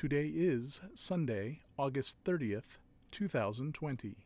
Today is Sunday, August 30th, 2020.